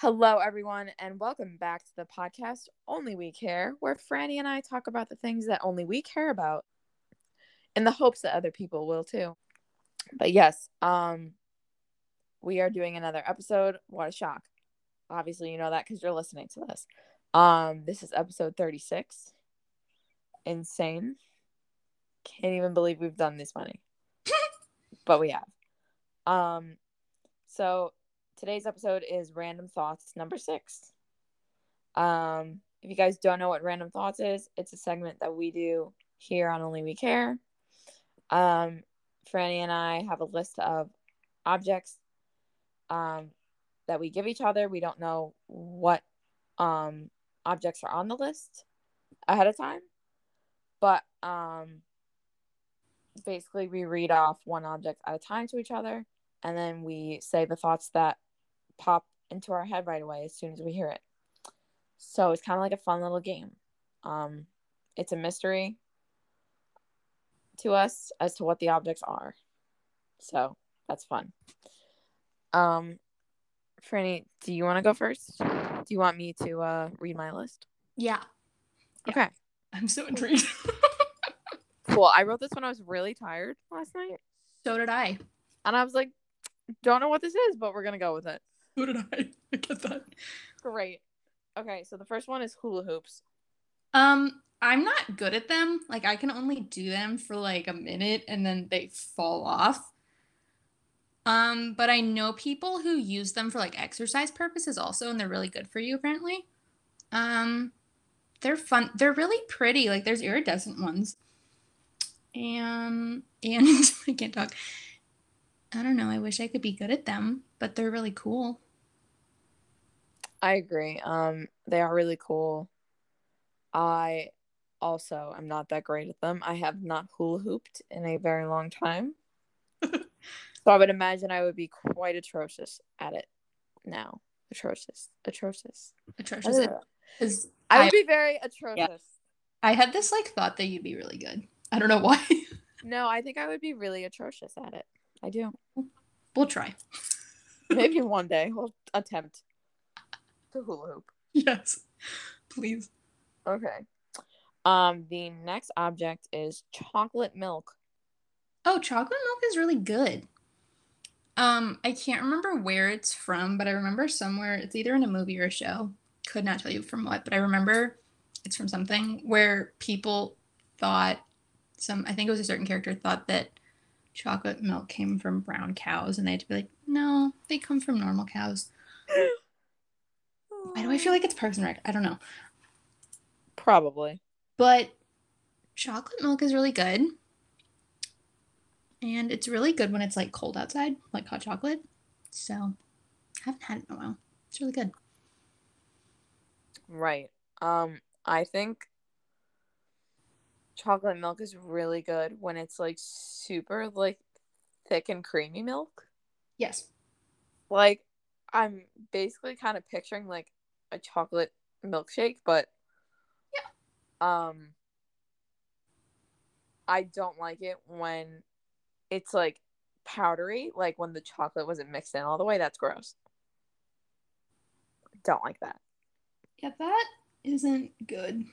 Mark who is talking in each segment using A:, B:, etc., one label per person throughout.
A: Hello, everyone, and welcome back to the podcast Only We Care, where Franny and I talk about the things that only we care about in the hopes that other people will too. But yes, um, we are doing another episode. What a shock. Obviously, you know that because you're listening to this. Um, this is episode 36. Insane. Can't even believe we've done this many. but we have. Um, so today's episode is random thoughts number six. Um, if you guys don't know what random thoughts is, it's a segment that we do here on Only We Care. Um, Franny and I have a list of objects um, that we give each other. We don't know what um, objects are on the list ahead of time, but um, basically we read off one object at a time to each other, and then we say the thoughts that pop into our head right away as soon as we hear it. So it's kind of like a fun little game. Um, it's a mystery to us as to what the objects are. So that's fun. Um, Franny, do you want to go first? Do you want me to uh, read my list?
B: Yeah.
A: Okay.
B: I'm so intrigued.
A: Cool. I wrote this when I was really tired last night,
B: so did I.
A: and I was like, don't know what this is, but we're gonna go with it.
B: So did I. I get that.
A: Great. Okay, so the first one is hula hoops.
B: Um, I'm not good at them. Like I can only do them for like a minute and then they fall off. Um, but I know people who use them for like exercise purposes also, and they're really good for you apparently. Um, they're fun. They're really pretty. Like there's iridescent ones. And and I can't talk. I don't know. I wish I could be good at them, but they're really cool.
A: I agree. Um, they are really cool. I also am not that great at them. I have not hula hooped in a very long time. so I would imagine I would be quite atrocious at it now. Atrocious. Atrocious.
B: Atrocious.
A: Ugh.
B: Because
A: I
B: I,
A: would be very atrocious.
B: I had this like thought that you'd be really good. I don't know why.
A: No, I think I would be really atrocious at it. I do.
B: we'll try.
A: Maybe one day we'll attempt to hula hoop.
B: Yes. Please.
A: Okay. Um, the next object is chocolate milk.
B: Oh, chocolate milk is really good. Um, I can't remember where it's from, but I remember somewhere it's either in a movie or a show. Could not tell you from what, but I remember it's from something where people thought some I think it was a certain character thought that chocolate milk came from brown cows and they had to be like, no, they come from normal cows. Why do I feel like it's Parks and Rec? I don't know.
A: Probably.
B: But chocolate milk is really good. And it's really good when it's like cold outside, like hot chocolate. So I haven't had it in a while. It's really good.
A: Right. Um, I think chocolate milk is really good when it's like super like thick and creamy milk.
B: Yes.
A: Like I'm basically kind of picturing like a chocolate milkshake, but yeah. Um I don't like it when it's like powdery, like when the chocolate wasn't mixed in all the way. That's gross. Don't like that.
B: Yeah, that isn't good.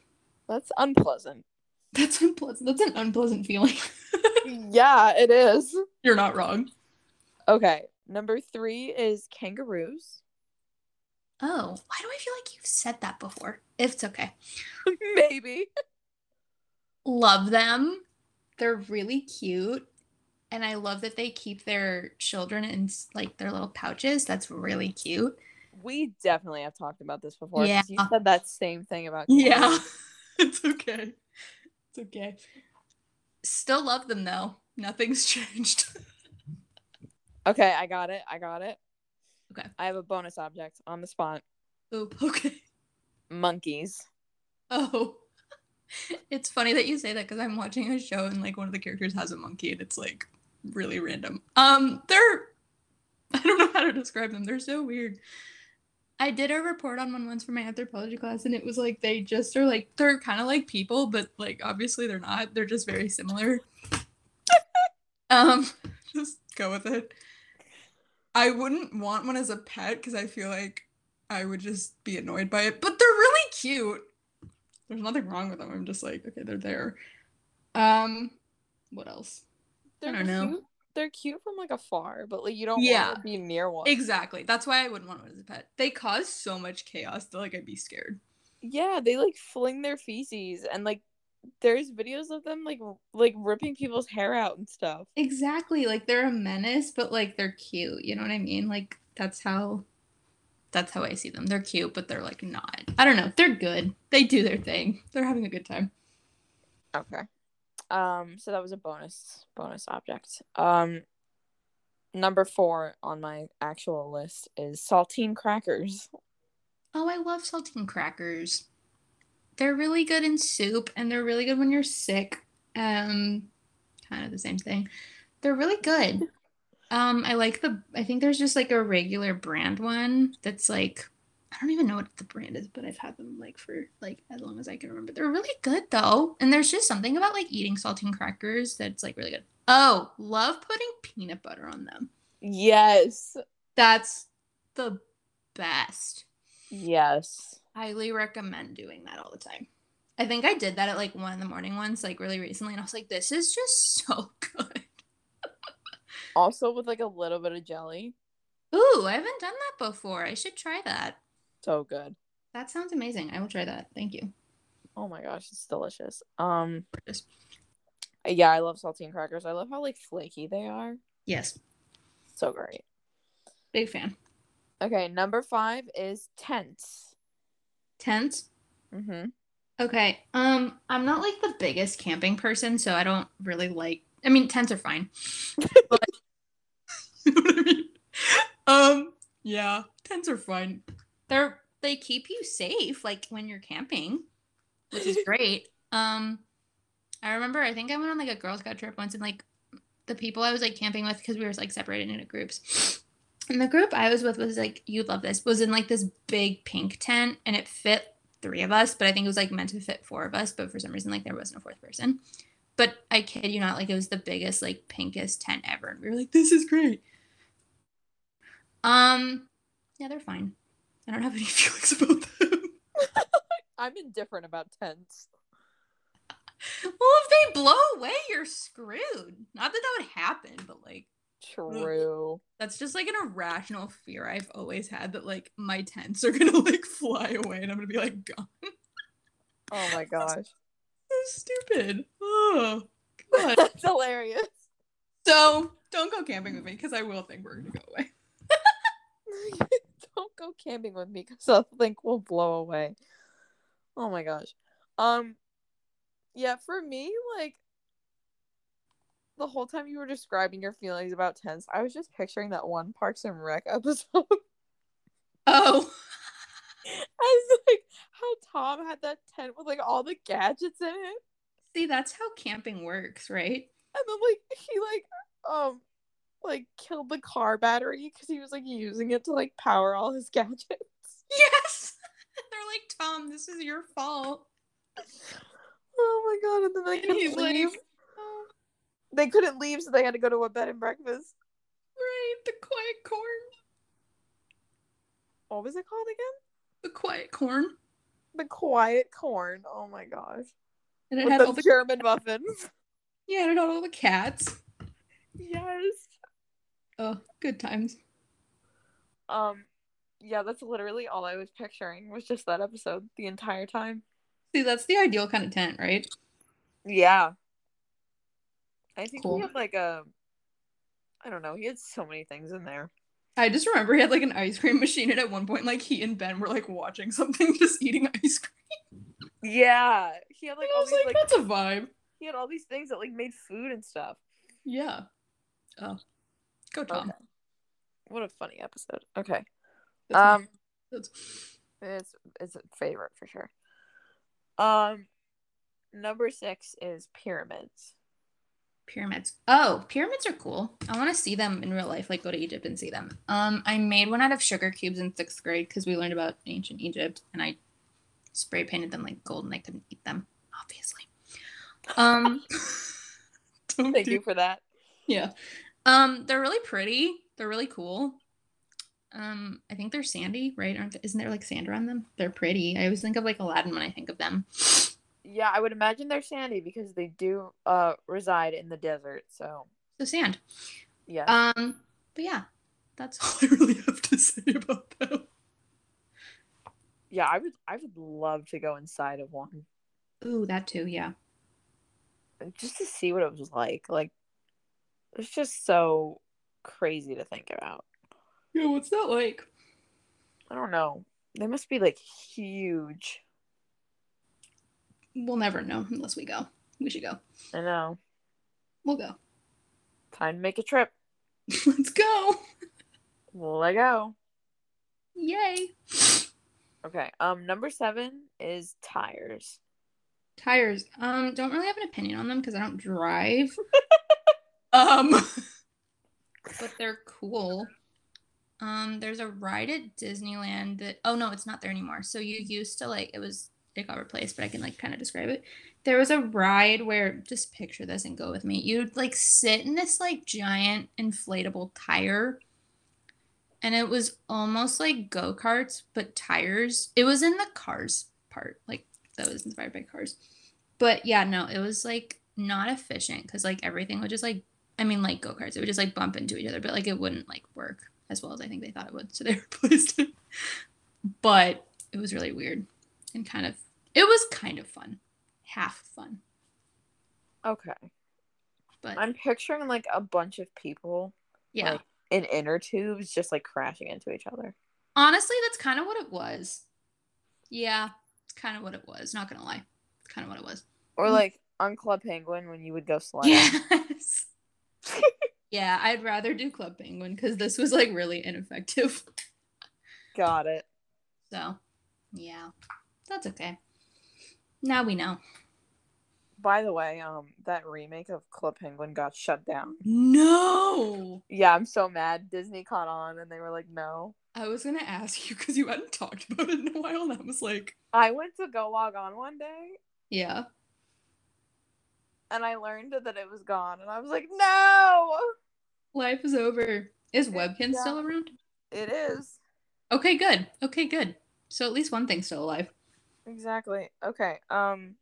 A: That's unpleasant.
B: That's unpleasant. That's an unpleasant feeling.
A: yeah, it is.
B: You're not wrong.
A: Okay. Number three is kangaroos.
B: Oh, why do I feel like you've said that before? If it's okay.
A: Maybe.
B: Love them. They're really cute. And I love that they keep their children in like their little pouches. That's really cute.
A: We definitely have talked about this before.
B: Yeah.
A: You said that same thing about
B: Yeah. it's okay. It's okay. Still love them though. Nothing's changed.
A: Okay, I got it. I got it.
B: Okay.
A: I have a bonus object on the spot.
B: oh, okay.
A: Monkeys.
B: Oh. It's funny that you say that because I'm watching a show and like one of the characters has a monkey and it's like really random. Um, they're I don't know how to describe them. They're so weird. I did a report on one once for my anthropology class and it was like they just are like they're kind of like people, but like obviously they're not. They're just very similar. um, just go with it. I wouldn't want one as a pet because I feel like I would just be annoyed by it. But they're really cute. There's nothing wrong with them. I'm just like, okay, they're there. Um, what else?
A: They're
B: I don't know.
A: Cute. They're cute from like afar, but like you don't
B: Yeah.
A: want to be near one.
B: Exactly. That's why I wouldn't want one as a pet. They cause so much chaos that like I'd be scared.
A: Yeah, they like fling their feces and like there's videos of them like like ripping people's hair out and stuff.
B: Exactly. Like they're a menace, but like they're cute. You know what I mean? Like that's how that's how I see them. They're cute, but they're like not. I don't know. They're good. They do their thing. They're having a good time.
A: Okay. Um so that was a bonus bonus object. Um number 4 on my actual list is saltine crackers.
B: Oh, I love saltine crackers. They're really good in soup and they're really good when you're sick. Um kind of the same thing. They're really good. Um I like the I think there's just like a regular brand one that's like I don't even know what the brand is, but I've had them like for like as long as I can remember. They're really good though. And there's just something about like eating saltine crackers that's like really good. Oh, love putting peanut butter on them.
A: Yes.
B: That's the best.
A: Yes.
B: Highly recommend doing that all the time. I think I did that at like one in the morning once, like really recently, and I was like, this is just so good.
A: Also with like a little bit of jelly.
B: Ooh, I haven't done that before. I should try that.
A: So good.
B: That sounds amazing. I will try that. Thank you.
A: Oh my gosh, it's delicious. Um yeah, I love saltine crackers. I love how like flaky they are.
B: Yes,
A: So great.
B: big fan.
A: Okay, number 5 is tents.
B: Tents.
A: Mhm.
B: Okay. Um, I'm not like the biggest camping person, so I don't really like. I mean, tents are fine. But, you know what I mean? Um, yeah, tents are fine. They're they keep you safe, like when you're camping, which is great. Um, I remember I think I went on like a Girl Scout trip once, and like the people I was like camping with because we were like separated into groups. And the group I was with was like, you'd love this, was in like this big pink tent and it fit three of us, but I think it was like meant to fit four of us, but for some reason, like there wasn't a fourth person. But I kid you not, like it was the biggest, like pinkest tent ever. And we were like, this is great. Um, yeah, they're fine. I don't have any feelings about them.
A: I'm indifferent about tents.
B: well, if they blow away, you're screwed. Not that that would happen, but like
A: True.
B: that's just like an irrational fear I've always had that like my tents are gonna like fly away and I'm gonna be like gone.
A: Oh my gosh.
B: so stupid. Oh god.
A: That's hilarious.
B: so don't go camping with me because I will think we're gonna go away.
A: Don't go camping with me because I'll think we'll blow away. Oh my gosh. Um yeah, for me, like the whole time you were describing your feelings about tents, I was just picturing that one Parks and Rec episode.
B: Oh.
A: I was like how Tom had that tent with like all the gadgets in it.
B: See, that's how camping works, right?
A: And then like he like um like killed the car battery because he was like using it to like power all his gadgets.
B: Yes. They're like, Tom, this is your fault.
A: Oh my god! And then they
B: And he's like,
A: leave.
B: oh,
A: They couldn't leave, so they had to go to a bed and breakfast.
B: right, the quiet corn.
A: What was it called again?
B: The quiet corn.
A: The Quiet Corn. Oh my gosh!
B: And it
A: With
B: had all the
A: German muffins.
B: yeah, it had all the cats.
A: yes.
B: Oh, good times.
A: Um. Yeah, that's literally all I was picturing was just that episode the entire time.
B: See, that's the ideal kind of tent, right?
A: Yeah. I think
B: Cool.
A: he had like a. I don't know. He had so many things in there.
B: I just remember he had like an ice cream machine, and at one point, like he and Ben were like watching something, just eating ice cream.
A: Yeah, he had like
B: I
A: all
B: was
A: these
B: like,
A: like
B: that's a vibe.
A: he had all these things that like made food and stuff.
B: Yeah. Oh, go Tom.
A: Okay. What a funny episode. Okay.
B: That's
A: Um,
B: that's-
A: it's it's a favorite for sure. Um, number six is pyramids.
B: Pyramids. Oh, pyramids are cool. I want to see them in real life, like go to Egypt and see them. Um, I made one out of sugar cubes in sixth grade because we learned about ancient Egypt, and I spray painted them like gold, and I couldn't eat them, obviously. Um,
A: Thank
B: do-
A: you for that.
B: Yeah. Um, they're really pretty. They're really cool. Um, I think they're sandy, right? Aren't isn't there like sand around them? They're pretty. I always think of like Aladdin when I think of them.
A: Yeah, I would imagine they're sandy because they do uh reside in the desert. So
B: So sand.
A: yeah.
B: Um, but yeah, that's all I really have to say about them.
A: yeah, I would I would love to go inside of one
B: Ooh, that too. Yeah.
A: just to see what it was like. Like it's just so crazy to think about.
B: Yeah. What's that like?
A: I don't know. They must be like huge.
B: We'll never know unless we go. We should go.
A: I know.
B: We'll go.
A: Time to make a trip.
B: Let's go.
A: Let go.
B: Yay.
A: Okay. Um number seven is tires.
B: Tires. Um, don't really have an opinion on them because I don't drive. um, but they're cool. Um, there's a ride at Disneyland that oh no, it's not there anymore. So you used to like it was it got replaced, but I can like kind of describe it. There was a ride where just picture this and go with me. You'd like sit in this like giant inflatable tire. And it was almost like go-karts, but tires. It was in the cars part, like that was inspired by cars. But yeah, no, it was like not efficient because like everything would just like I mean like go karts, it would just like bump into each other, but like it wouldn't like work as well as I think they thought it would. So they replaced it. But it was really weird and kind of it was kind of fun. Half fun.
A: Okay.
B: But
A: I'm picturing like a bunch of people
B: yeah.
A: like, in inner tubes just like crashing into each other.
B: Honestly, that's kind of what it was. Yeah, it's kind of what it was. Not gonna lie, it's kind of what it was.
A: Or
B: Mm.
A: like on Club Penguin when you would go sledding.
B: Yes. yeah, I'd rather do Club Penguin because this was like really ineffective.
A: Got it.
B: So, yeah, that's okay. Now we know.
A: By the way, um, that remake of Club Penguin got shut down.
B: No,
A: Yeah, I'm so mad. Disney caught on and they were like, no.
B: I was gonna ask you because you hadn't talked about it in a while, and I was like,
A: I went to go log on one day
B: yeah.
A: and I learned that it was gone and I was like, no.
B: Life is over. Is Webkinz
A: Yeah.
B: still around?
A: It is.
B: Okay, good. Okay, good. So at least one thing's still alive.
A: Exactly. Okay. Um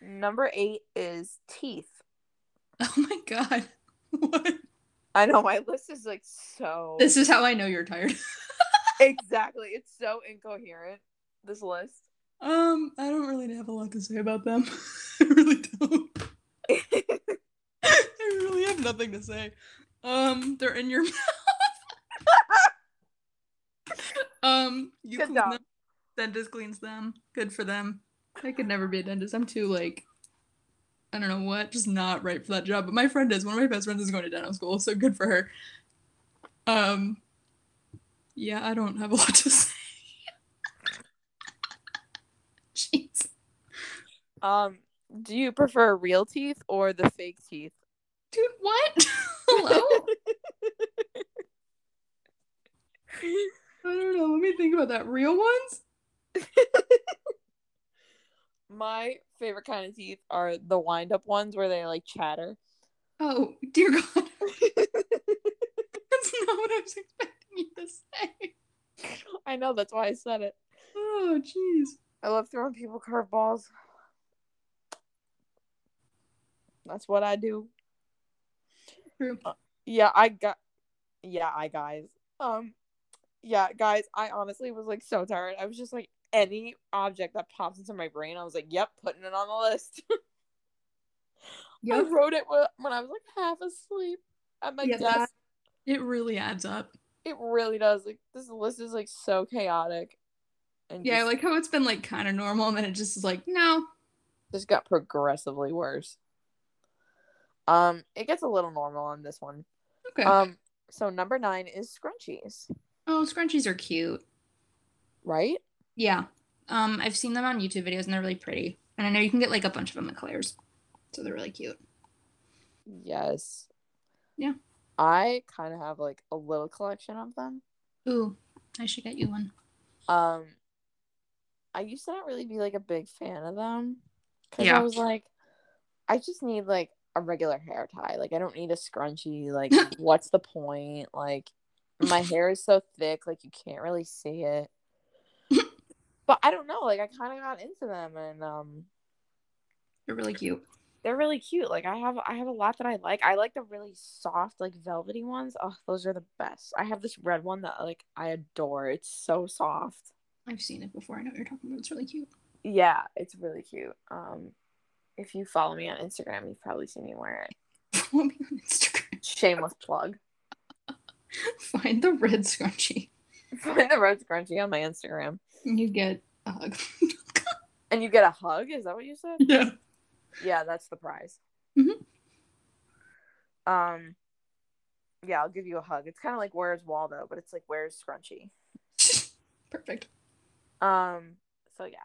A: number 8 is teeth.
B: Oh my god. What?
A: I know my list is like so
B: This is how I know you're tired.
A: exactly. It's so incoherent. This list.
B: Um, I don't really have a lot to say about them. I really don't. I really have nothing to say. Um, they're in your mouth. um, you
A: Good
B: clean
A: job.
B: them. Dentist cleans them. Good for them. I could never be a dentist. I'm too like I don't know what, just not right for that job. But my friend is. One of my best friends is going to dental school, so good for her. Um yeah, I don't have a lot to say. Jeez.
A: um do you prefer real teeth or the fake teeth?
B: Dude, what? Hello? I don't know. Let me think about that. Real ones?
A: My favorite kind of teeth are the wind up ones where they like chatter.
B: Oh, dear God. That's not what I was expecting you to say.
A: I know that's why I said it.
B: Oh, jeez.
A: I love throwing people curveballs. That's what I do.
B: True.
A: Yeah, I got yeah, I guys. Um yeah, guys, I honestly was like so tired. I was just like any object that pops into my brain, I was like, "Yep, putting it on the list." I wrote it when I was like half asleep at my
B: Yeah,
A: desk.
B: that- It really adds up.
A: It really does. Like this list is like so chaotic, and
B: Yeah,
A: just,
B: like how it's been like kind of normal and then it just is like, no.
A: just got progressively worse. Um, it gets a little normal on this one.
B: Okay.
A: Um, so number nine is scrunchies,
B: oh, scrunchies are cute.
A: right?
B: Yeah. Um, I've seen them on YouTube videos and they're really pretty. And I know you can get like a bunch of them at Claire's. So they're really cute.
A: Yes.
B: Yeah.
A: I kind of have like a little collection of them.
B: Ooh, I should get you one.
A: Um, I used to not really be like a big fan of them because
B: Yeah.
A: I was like, I just need like a regular hair tie. Like I don't need a scrunchie. Like what's the point? Like My hair is so thick, like you can't really see it. But I don't know, like I kind of got into them, and um,
B: They're really cute.
A: they're really cute. Like I have, I have a lot that I like. I like the really soft, like velvety ones. Oh, those are the best. I have this red one that like I adore. It's so soft.
B: I've seen it before. I know what you're talking about. It's really cute.
A: Yeah, it's really cute. Um, if you follow me on Instagram, you've probably seen me wear it.
B: Follow me on Instagram.
A: Shameless plug.
B: Find the red scrunchie.
A: Find the red scrunchie on my Instagram,
B: you get a hug.
A: and you get a hug. Is that what you said?
B: yeah.
A: Yeah, that's the prize.
B: Mhm.
A: Um, yeah, I'll give you a hug. It's kind of like Where's Waldo, but it's like Where's Scrunchy.
B: Perfect.
A: Um, so yeah,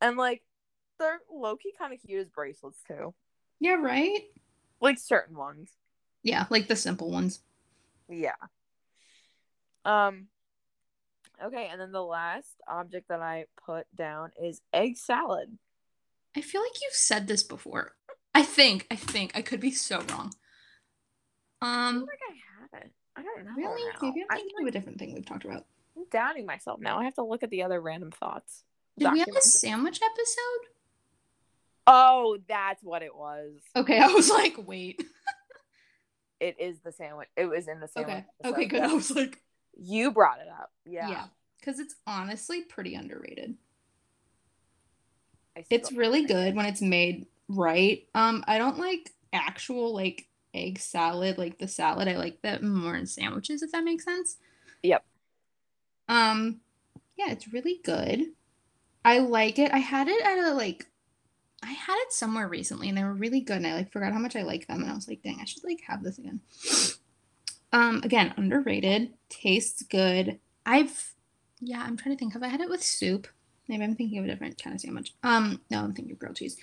A: and like they're low key kind of cute as bracelets too.
B: Yeah, right?
A: Like certain ones.
B: Yeah, like the simple ones.
A: Yeah. Um. Okay, and then the last object that I put down is egg salad.
B: I feel like you've said this before. I think. I think. I could be so wrong.
A: I feel
B: Um,
A: like I haven't. I don't know.
B: really?
A: now.
B: Maybe I'm thinking of a different thing we've talked about.
A: I'm doubting myself now. I have to look at the other random thoughts.
B: Did we have a sandwich episode?
A: Oh, that's what it was.
B: Okay, I was like, wait.
A: It is the sandwich. It was in the sandwich.
B: Okay.
A: episode.
B: Okay, good. I was like,
A: You brought it up. Yeah.
B: yeah. Because it's honestly pretty underrated. It's really good when it's made right. Um, I don't like actual like egg salad, like the salad. I like that more in sandwiches, if that makes sense.
A: Yep.
B: Um, yeah, it's really good. I like it. I had it at a like I had it somewhere recently and they were really good and I like forgot how much I like them and I was like, dang, I should like have this again. Um, again, underrated, tastes good. I've yeah, I'm trying to think. Have I had it with soup? Maybe I'm thinking of a different kind of sandwich. Um, no, I'm thinking of grilled cheese.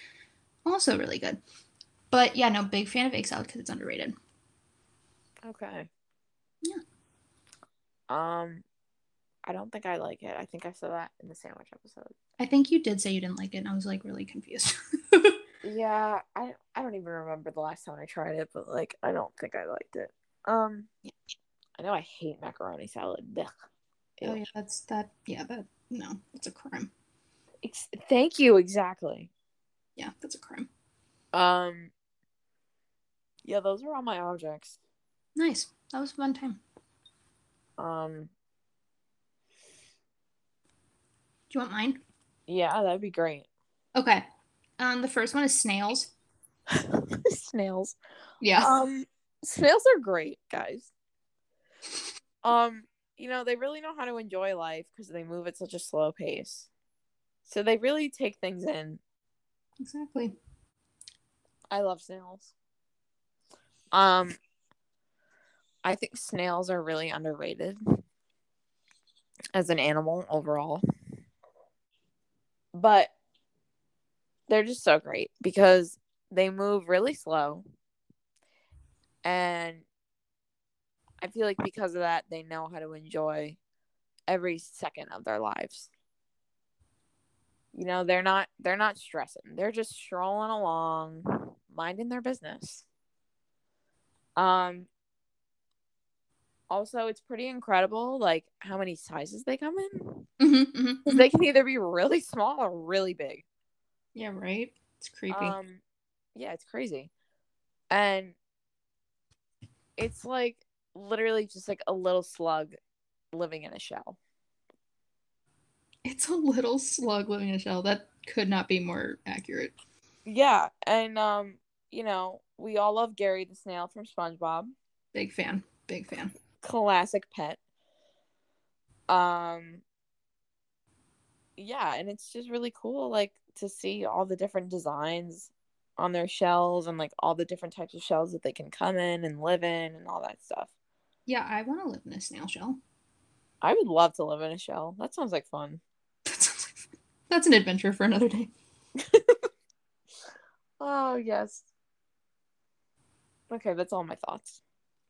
B: Also really good. But yeah, no, big fan of egg salad because it's underrated.
A: Okay.
B: Yeah.
A: Um, I don't think I like it. I think I said that in the sandwich episode.
B: I think you did say you didn't like it, and I was like really confused.
A: Yeah, I I don't even remember the last time I tried it, but like I don't think I liked it. Um, I know I hate macaroni salad.
B: Oh
A: Ew.
B: yeah, that's that. Yeah, that no, that's a crime.
A: Ex- thank you. Exactly.
B: Yeah, that's a crime.
A: Um. Yeah, those are all my objects.
B: Nice. That was a fun time.
A: Um.
B: Do you want mine?
A: Yeah, that'd be great.
B: Okay. Um, the first one is snails.
A: snails.
B: Yeah.
A: Um, snails are great, guys. Um, you know they really know how to enjoy life because they move at such a slow pace. So they really take things in.
B: exactly.
A: I love snails. Um, I think snails are really underrated as an animal overall. But they're just so great because they move really slow. And I feel like because of that, they know how to enjoy every second of their lives. You know, they're not they're not stressing. They're just strolling along, minding their business. Um also it's pretty incredible like how many sizes they come in.
B: Mm-hmm, mm-hmm,
A: They can either be really small or really big.
B: Yeah, right. It's creepy.
A: Um, yeah, it's crazy, and it's like literally just like a little slug living in a shell.
B: it's a little slug living in a shell. That could not be more accurate.
A: Yeah, and um, you know, we all love Gary the snail from SpongeBob,
B: Big fan. Big fan.
A: classic pet. Um, yeah, and it's just really cool, like to see all the different designs on their shells and like all the different types of shells that they can come in and live in and all that stuff.
B: Yeah, I want to live in a snail shell.
A: I would love to live in a shell. That sounds like fun.
B: That sounds like fun. That's an adventure for another day.
A: Oh, yes. Okay, that's all my thoughts.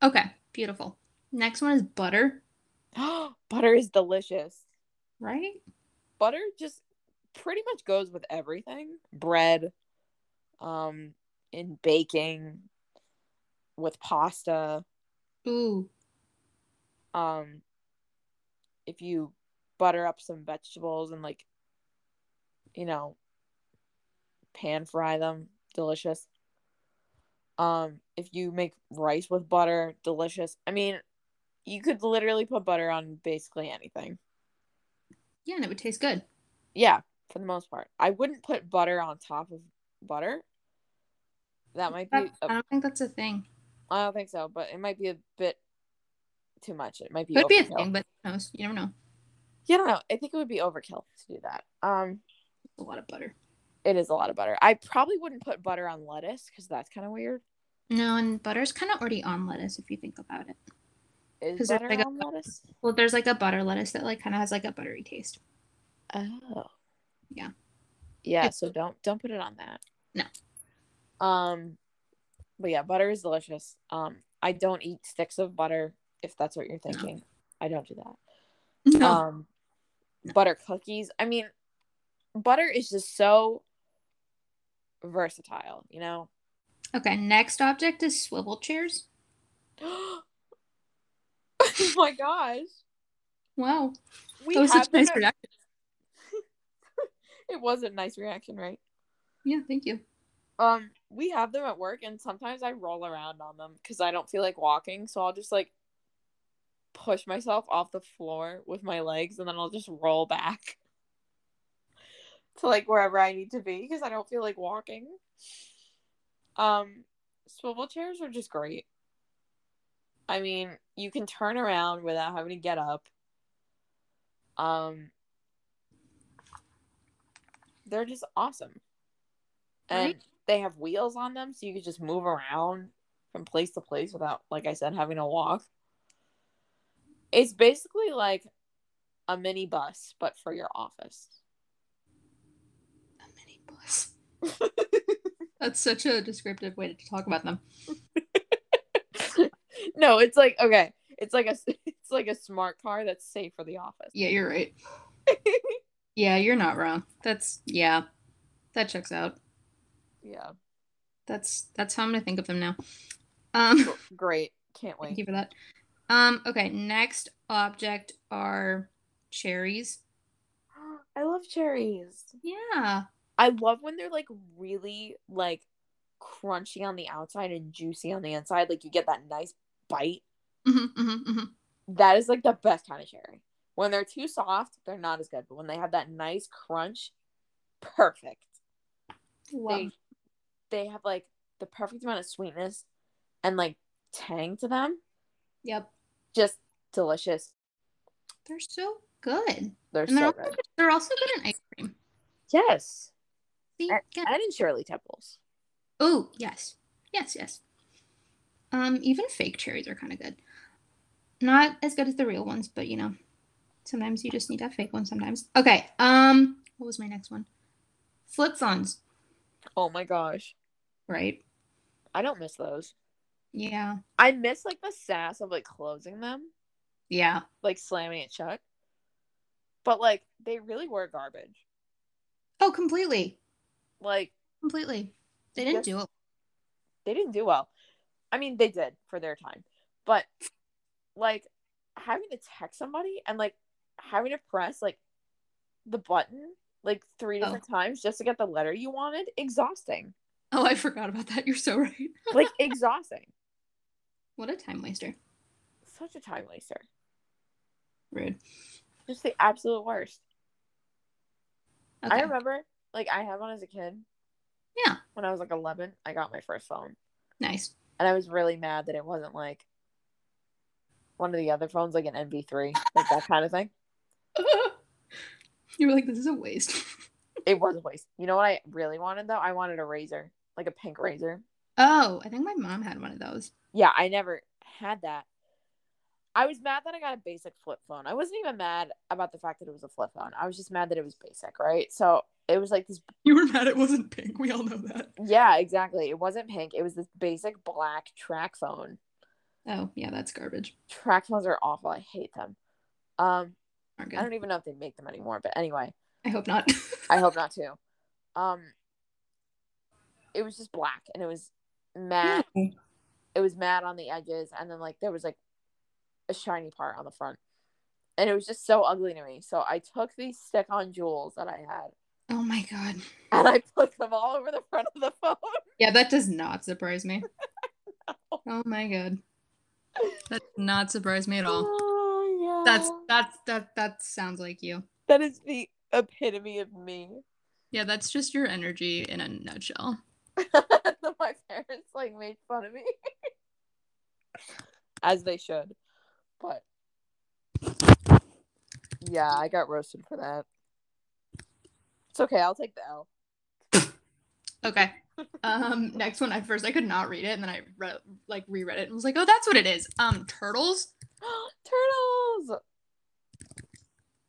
B: Okay, beautiful. Next one is butter,
A: Butter is delicious.
B: right?
A: Butter just pretty much goes with everything. Bread, um, in baking, with pasta.
B: Ooh,
A: Um, if you butter up some vegetables and like, you know, pan fry them, delicious. Um, if you make rice with butter, delicious. I mean, you could literally put butter on basically anything.
B: Yeah, and it would taste good.
A: Yeah, for the most part. I wouldn't put butter on top of butter. That might be.
B: I don't think that's a thing.
A: I don't think so, but it might be a bit too much. It might be.
B: Could be a
A: overkill.
B: thing, but who knows? You never know.
A: Yeah, I don't know. I think it would be overkill to do that. Um,
B: A lot of butter.
A: it is a lot of butter. I probably wouldn't put butter on lettuce because that's kind of weird.
B: No, and butter's kind of already on lettuce if you think about it.
A: Is butter
B: like a-
A: on lettuce?
B: Well, there's like a butter lettuce that like kind of has like a buttery taste.
A: Oh,
B: Yeah.
A: Yeah.
B: It's-
A: So don't don't put it on that.
B: No.
A: Um, but yeah, butter is delicious. Um, I don't eat sticks of butter if that's what you're thinking. I don't do that.
B: No.
A: um
B: No.
A: butter cookies i mean butter is just so versatile you know
B: okay, next object is swivel chairs.
A: oh my gosh
B: Wow.
A: we
B: that was
A: have
B: such a nice reaction.
A: it was a nice reaction right
B: Yeah, thank you.
A: um we have them at work and sometimes i roll around on them because i don't feel like walking so i'll just like push myself off the floor with my legs and then i'll just roll back to like wherever i need to be because i don't feel like walking. Um swivel chairs are just great. I mean you can turn around without having to get up. Um they're just awesome and
B: Right.
A: they have wheels on them so you can just move around from place to place without like i said having to walk it's basically like a mini bus but for your office
B: A mini bus. That's such a descriptive way to talk about them.
A: no it's like okay it's like a it's like a smart car that's safe for the office
B: Yeah, you're right. Yeah, you're not wrong. That's yeah. That checks out.
A: Yeah
B: That's that's how I'm gonna think of them now. Um
A: great can't wait thank
B: you for that. Um, okay, next object are cherries.
A: i love cherries
B: Yeah.
A: i love when they're like really like crunchy on the outside and juicy on the inside like you get that nice bite
B: hmm hmm hmm
A: that is like the best kind of cherry. When they're too soft, they're not as good. But when they have that nice crunch, perfect. They they have like the perfect amount of sweetness and like tang to them.
B: Yep.
A: Just delicious.
B: They're so good.
A: They're
B: And they're
A: so
B: also
A: good.
B: they're also good in ice cream.
A: Yes.
B: See?
A: And,
B: Yeah.
A: and in Shirley Temples.
B: Oh, yes. Yes, yes. Um, even fake cherries are kind of good. Not as good as the real ones, but you know, sometimes you just need to fake one sometimes. Okay. Um, what was my next one? Flip phones,
A: Oh my gosh.
B: Right?
A: I don't miss those.
B: Yeah.
A: I miss like the sass of like closing them,
B: Yeah.
A: like slamming it shut. But like they really were garbage.
B: Oh, completely.
A: Like
B: Completely. They didn't do it.
A: they didn't do well. I mean, they did for their time, but like having to text somebody and like having to press like the button like three
B: oh.
A: different times just to get the letter you wanted, exhausting.
B: Oh, I forgot about that. You're so right.
A: Like exhausting.
B: what a time waster.
A: Such a time waster.
B: Rude.
A: Just the absolute worst.
B: Okay.
A: I remember like I had one as a kid.
B: Yeah.
A: When I was like 11, I got my first phone.
B: Nice.
A: And I was really mad that it wasn't like one of the other phones, like an enV3, like that kind of thing.
B: you were like, this is a waste.
A: It was a waste. You know what I really wanted though? I wanted a Razr, like a pink Razr.
B: oh, I think my mom had one of those.
A: Yeah, I never had that. I was mad that I got a basic flip phone. I wasn't even mad about the fact that it was a flip phone. I was just mad that it was basic, right? So it was like this.
B: You were mad it wasn't pink. We all know that.
A: Yeah, exactly. It wasn't pink. It was this basic black TracFone.
B: Oh, yeah, that's garbage.
A: TracFones are awful. I hate them. Um, I don't even know if they make them anymore. But anyway,
B: I hope not.
A: I hope not too. Um, it was just black and it was matte. it was matte on the edges and then like there was like a shiny part on the front. And it was just so ugly to me. So I took these stick on jewels that I had
B: Oh my god.
A: and I put them all over the front of the phone.
B: Yeah, that does not surprise me. Oh my god. That does not surprise me at all.
A: Oh, yeah.
B: That's that's that that sounds like you.
A: that is the epitome of me.
B: Yeah, that's just your energy in a nutshell.
A: My parents like made fun of me. As they should. But yeah, I got roasted for that. It's okay, I'll take the L.
B: Okay. Um, next one. At first, I could not read it, and then I re- like reread it and was like, "Oh, that's what it is." Um, turtles.
A: Turtles.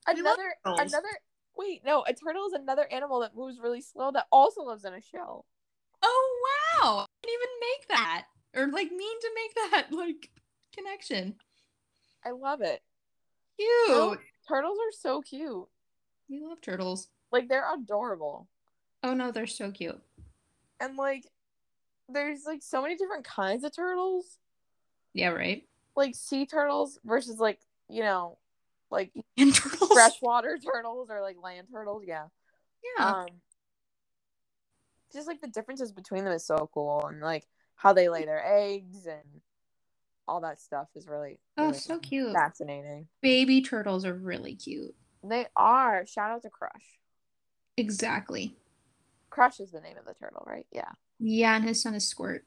A: Another
B: turtles.
A: another wait, no, a turtle is another animal that moves really slow that also lives in a shell.
B: Oh! I didn't even make that, or like mean to make that like connection.
A: I love it.
B: Cute.
A: Turtle- Turtles are so cute.
B: We love turtles.
A: Like they're adorable.
B: Oh no, they're so cute.
A: And like there's like so many different kinds of turtles.
B: Yeah, right.
A: Like sea turtles versus like, you know, like freshwater turtles or like land turtles, yeah.
B: Yeah.
A: Um just like the differences between them is so cool and like how they lay their eggs and all that stuff is really,
B: oh, so cute.
A: fascinating.
B: Baby turtles are really cute.
A: They are. Shout out to Crush.
B: Exactly.
A: Crush is the name of the turtle, right? Yeah.
B: Yeah, and his son is Squirt.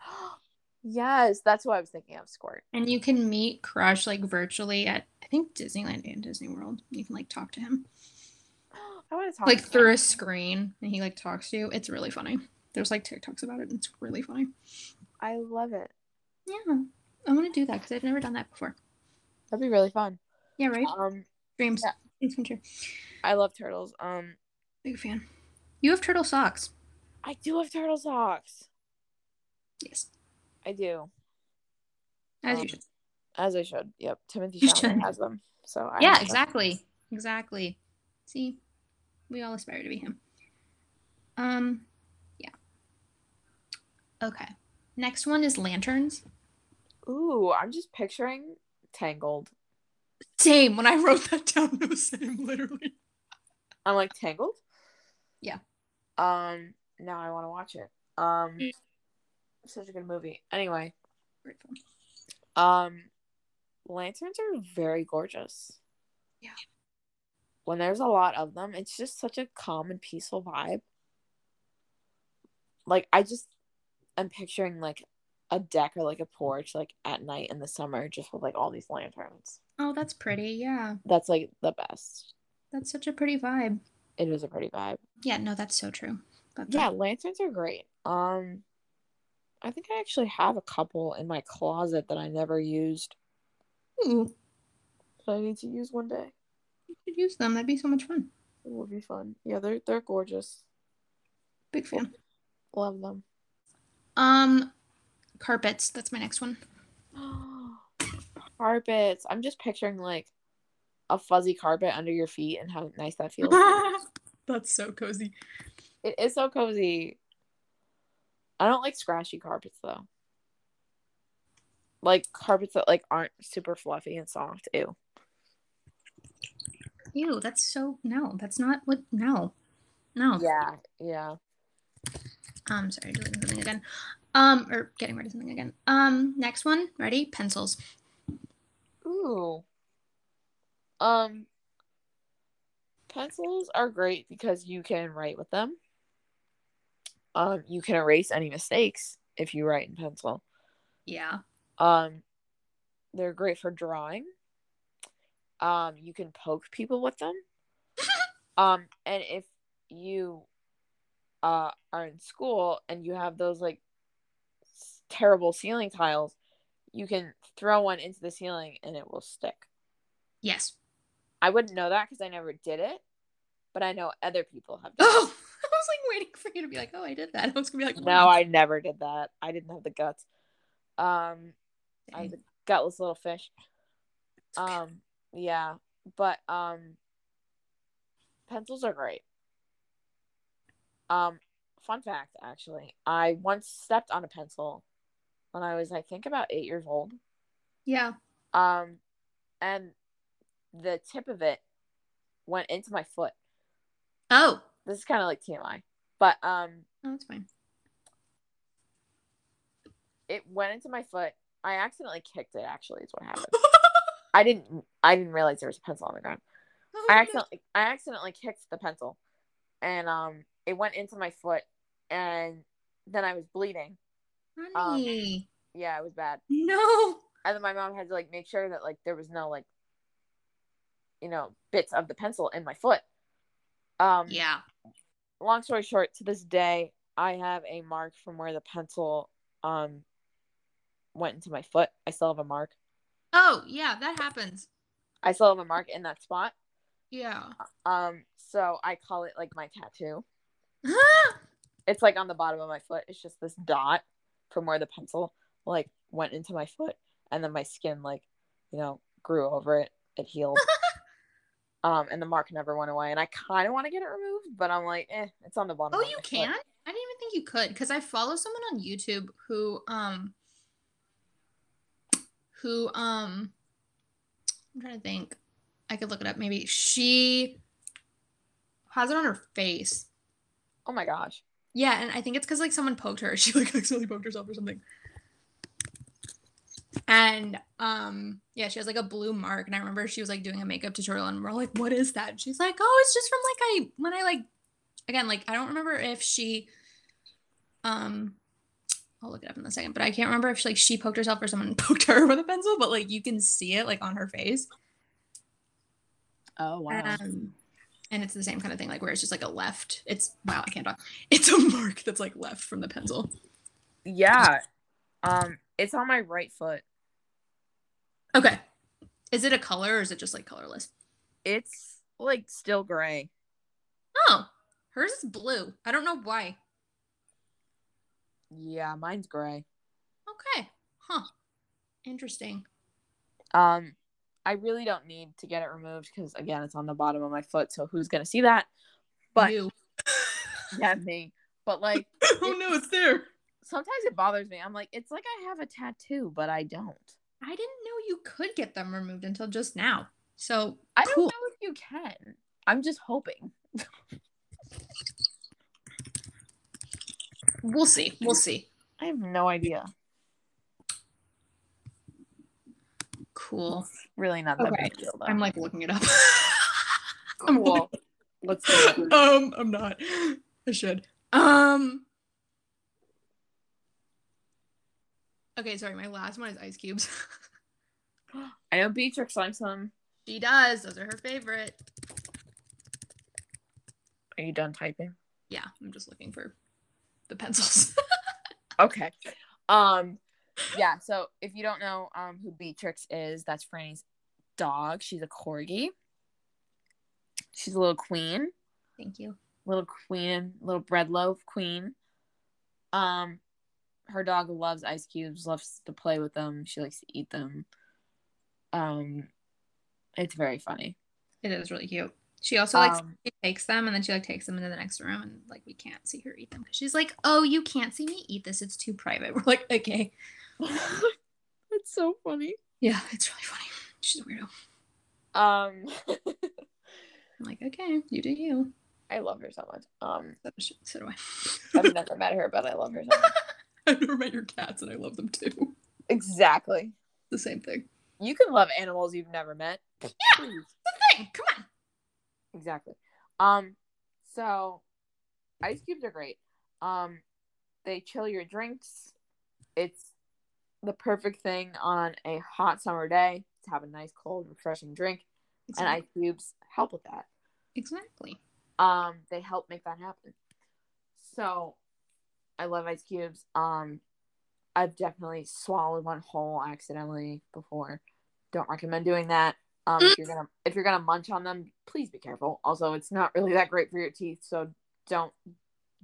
A: yes, that's what I was thinking of. Squirt.
B: And you can meet Crush like virtually at I think Disneyland and Disney World. You can like talk to him
A: I want to talk
B: like
A: to him.
B: through a screen, and he like talks to you. It's really funny. There's like TikToks about it. And it's really funny.
A: I love it.
B: Yeah, I want to do that because I've never done that before.
A: That'd be really fun.
B: Yeah, right.
A: Um,
B: Dreams.
A: yeah.
B: Dreams come true.
A: I love turtles. Um,
B: Big fan. You have turtle socks.
A: I do have turtle socks.
B: Yes,
A: I do.
B: as
A: Um,
B: you should.
A: As I should. Yep. Timothy Chalamet has them. So I
B: Yeah,
A: have them.
B: exactly. Exactly. See, we all aspire to be him. Um, yeah. Okay. Next one is lanterns.
A: Ooh, I'm just picturing Tangled.
B: Same. When I wrote that down, it was same, literally.
A: I'm like Tangled.
B: Yeah.
A: Um. Now I want to watch it. Um.
B: Mm.
A: Such a good movie. Anyway,
B: Great film.
A: um, lanterns are very gorgeous.
B: Yeah.
A: When there's a lot of them, it's just such a calm and peaceful vibe. Like I just, I'm picturing like a deck or like a porch like at night in the summer, just with like all these lanterns.
B: Oh, that's pretty. Yeah,
A: That's like the best.
B: that's such a pretty vibe.
A: It is a pretty vibe.
B: Yeah, no, that's so true. But
A: Yeah, lanterns are great. Um, I think I actually have a couple in my closet that I never used.
B: Hmm.
A: That I need to use one day.
B: Could use them. That'd be so much fun.
A: It would be fun. Yeah, they're they're gorgeous.
B: Big fan.
A: Love them.
B: Um, carpets. That's my next one.
A: Carpets. I'm just picturing like a fuzzy carpet under your feet and how nice that feels.
B: that's so cozy.
A: it is so cozy. I don't like scratchy carpets though. Like carpets that like aren't super fluffy and soft. Ew.
B: Ew, that's so no. That's not what. No, no.
A: Yeah, yeah.
B: Um, sorry, doing something again. Um, or getting rid of something again. Um, next one. Ready? Pencils.
A: Ooh. Um pencils are great because you can write with them. Um you can erase any mistakes if you write in pencil.
B: Yeah.
A: Um they're great for drawing. Um you can poke people with them. um and if you uh are in school and you have those like terrible ceiling tiles, you can throw one into the ceiling and it will stick.
B: Yes.
A: I wouldn't know that because I never did it, but I know other people have done
B: Oh, I was like waiting for you to be like, oh, I did that. I was gonna be like.
A: No, I never did that. I didn't have the guts. Um, I was a gutless little fish. Um, yeah, but um, pencils are great. Um, fun fact, actually, I once stepped on a pencil when I was, I think, about eight years old.
B: yeah.
A: Um, and the tip of it went into my foot.
B: Oh,
A: This is kind of like TMI, but um,
B: oh, that's fine.
A: it went into my foot. I accidentally kicked it. Actually, is what happened. I didn't. I didn't realize there was a pencil on the ground. I accidentally. I accidentally kicked the pencil, and um, it went into my foot, and then I was bleeding.
B: Honey,
A: Yeah, it was bad.
B: no.
A: And then my mom had to like make sure that like there was no like, you know, bits of the pencil in my foot. Um,
B: Yeah.
A: long story short, to this day, I have a mark from where the pencil um went into my foot. I still have a mark.
B: Oh, yeah, that happens.
A: I still have a mark in that spot.
B: Yeah.
A: Um, so I call it like my tattoo. It's like on the bottom of my foot. It's just this dot from where the pencil like went into my foot, and then my skin like, you know, grew over it. It healed. um, and the mark never went away. And I kind of want to get it removed, but I'm like, eh, it's on the bottom.
B: oh,
A: of
B: you
A: my foot.
B: can? I didn't even think you could because I follow someone on YouTube who um who um I'm trying to think. I could look it up maybe. She has it on her face.
A: Oh my gosh.
B: Yeah, and I think it's because like someone poked her. She like accidentally poked herself or something. And um, yeah, she has like a blue mark. And I remember she was like doing a makeup tutorial, and we're all like, "What is that?" And she's like, "Oh, it's just from like I when I like again like I don't remember if she um I'll look it up in a second, but I can't remember if she, like she poked herself or someone poked her with a pencil, but like you can see it like on her face.
A: Oh
B: Um, and it's the same kind of thing, like where it's just like a left. It's wow, I can't talk. It's a mark that's like left from the pencil.
A: yeah. Um, it's on my right foot.
B: Okay. Is it a color or is it just like colorless?
A: It's like still gray.
B: Oh, hers is blue. I don't know why.
A: Yeah, mine's gray.
B: Okay. Huh. Interesting.
A: Um, I really don't need to get it removed because again, it's on the bottom of my foot. So who's gonna see that? But
B: You.
A: yeah, me. But like
B: oh no, it's there.
A: sometimes it bothers me. I'm like, it's like I have a tattoo, but I don't.
B: I didn't know you could get them removed until just now. So
A: I don't know if you can. I'm just hoping.
B: We'll see. We'll see.
A: I have no idea.
B: Cool.
A: Really not that
B: Okay.
A: big deal though.
B: I'm like looking it up. I'm
A: cool. Let's do it.
B: um, I'm not. I should. Um. Okay, sorry. My last one is ice cubes.
A: I know Beatrix likes them.
B: she does. Those are her favorite.
A: Are you done typing?
B: Yeah, I'm just looking for the pencils.
A: Okay. Um yeah, so if you don't know um who Beatrix is, that's Franny's dog. She's a corgi. She's a little queen,
B: Thank you.
A: little queen, little bread loaf queen. Um her dog loves ice cubes, loves to play with them. She likes to eat them. Um it's very funny.
B: It is really cute. She also like
A: Um,
B: takes them and then she like takes them into the next room and like we can't see her eat them because she's like, oh, you can't see me eat this. It's too private. We're like, okay.
A: That's so funny.
B: Yeah, it's really funny. She's a weirdo.
A: Um
B: I'm like, okay, you do you.
A: I love her so much. Um
B: So, so do I.
A: I've never met her, but I love her so much.
B: I've never met your cats and I love them too.
A: Exactly.
B: The same thing.
A: You can love animals you've never met.
B: Yeah.
A: Please.
B: The thing. Come on.
A: Exactly. Um, so ice cubes are great. Um, they chill your drinks. It's the perfect thing on a hot summer day to have a nice, cold, refreshing drink, and ice cubes help with that.
B: Exactly.
A: Um, they help make that happen. So, I love ice cubes. Um, I've definitely swallowed one whole accidentally before. Don't recommend doing that. Um, if you're gonna if you're gonna munch on them, please be careful. Also, it's not really that great for your teeth, so don't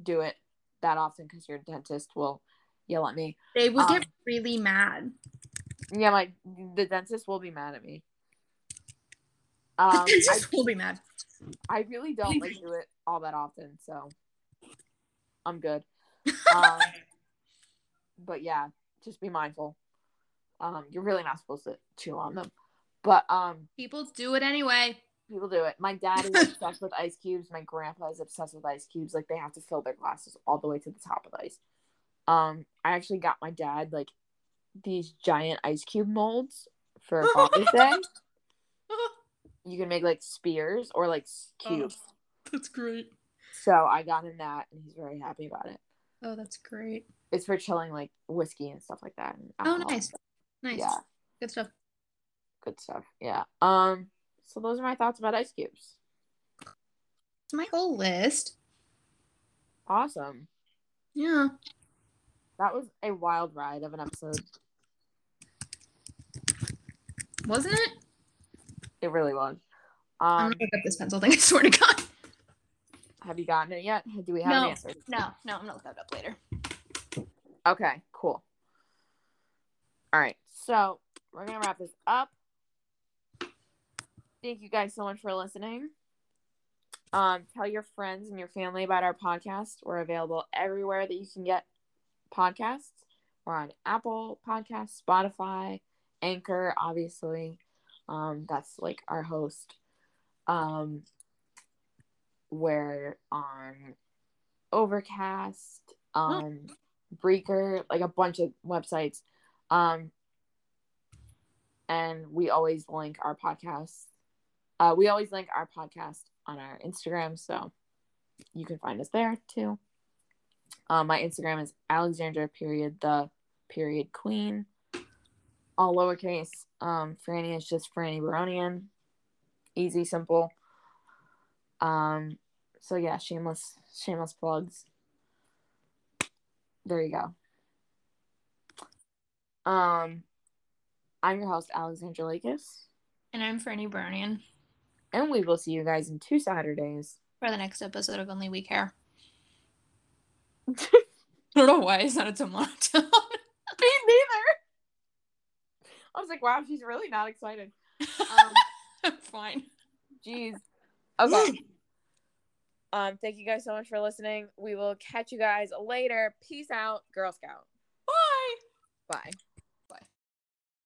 A: do it that often because your dentist will yell at me.
B: They will
A: Um,
B: get really mad.
A: Yeah, my the dentist will be mad at me. Um, I,
B: just will be mad.
A: I really don't like do it all that often, so I'm good. Um, but yeah, just be mindful. Um, you're really not supposed to chew on them, but um,
B: People do it anyway.
A: people do it. My dad is obsessed with ice cubes. My grandpa is obsessed with ice cubes. Like they have to fill their glasses all the way to the top of the ice. Um, I actually got my dad like these giant ice cube molds for Father's Day. You can make like spears or like s- cubes.
B: That's great.
A: So I got him that, and he's very happy about it.
B: Oh, that's great.
A: It's for chilling like whiskey and stuff like that.
B: Oh, nice. Nice.
A: Yeah,
B: Good stuff.
A: Good stuff. Yeah. Um. So those are my thoughts about ice cubes.
B: It's my whole list.
A: Awesome.
B: Yeah.
A: That was a wild ride of an episode.
B: Wasn't it?
A: It really was.
B: I'm
A: Um,
B: gonna pick up this pencil thing. I swear to God.
A: have you gotten it yet? Do we have
B: No.
A: an answer?
B: No, no, I'm gonna look that up later.
A: Okay, cool. All right, so we're gonna wrap this up. Thank you guys so much for listening. Um, tell your friends and your family about our podcast. We're available everywhere that you can get podcasts. We're on Apple Podcasts, Spotify, Anchor, obviously. Um, that's like our host. Um, we're on Overcast, um, Breaker, like a bunch of websites. Um, and we always link our podcast. Uh, we always link our podcast on our Instagram, so you can find us there too. Um, my Instagram is Alexandra period the period queen, all lowercase. Um, Franny is just Franny Baronian, easy, simple. Um, so yeah, shameless, shameless plugs. There you go. Um, I'm your host, Alexandra Lakis,
B: And I'm Franny Baronian
A: and we will see you guys in two Saturdays.
B: for the next episode of Only We Care. I don't know why I sounded so monotone.
A: Me neither. I was like, wow, she's really not excited. Um,
B: I'm fine.
A: Jeez. Okay. um, thank you guys so much for listening. We will catch you guys later. Peace out, Girl Scout.
B: Bye.
A: Bye.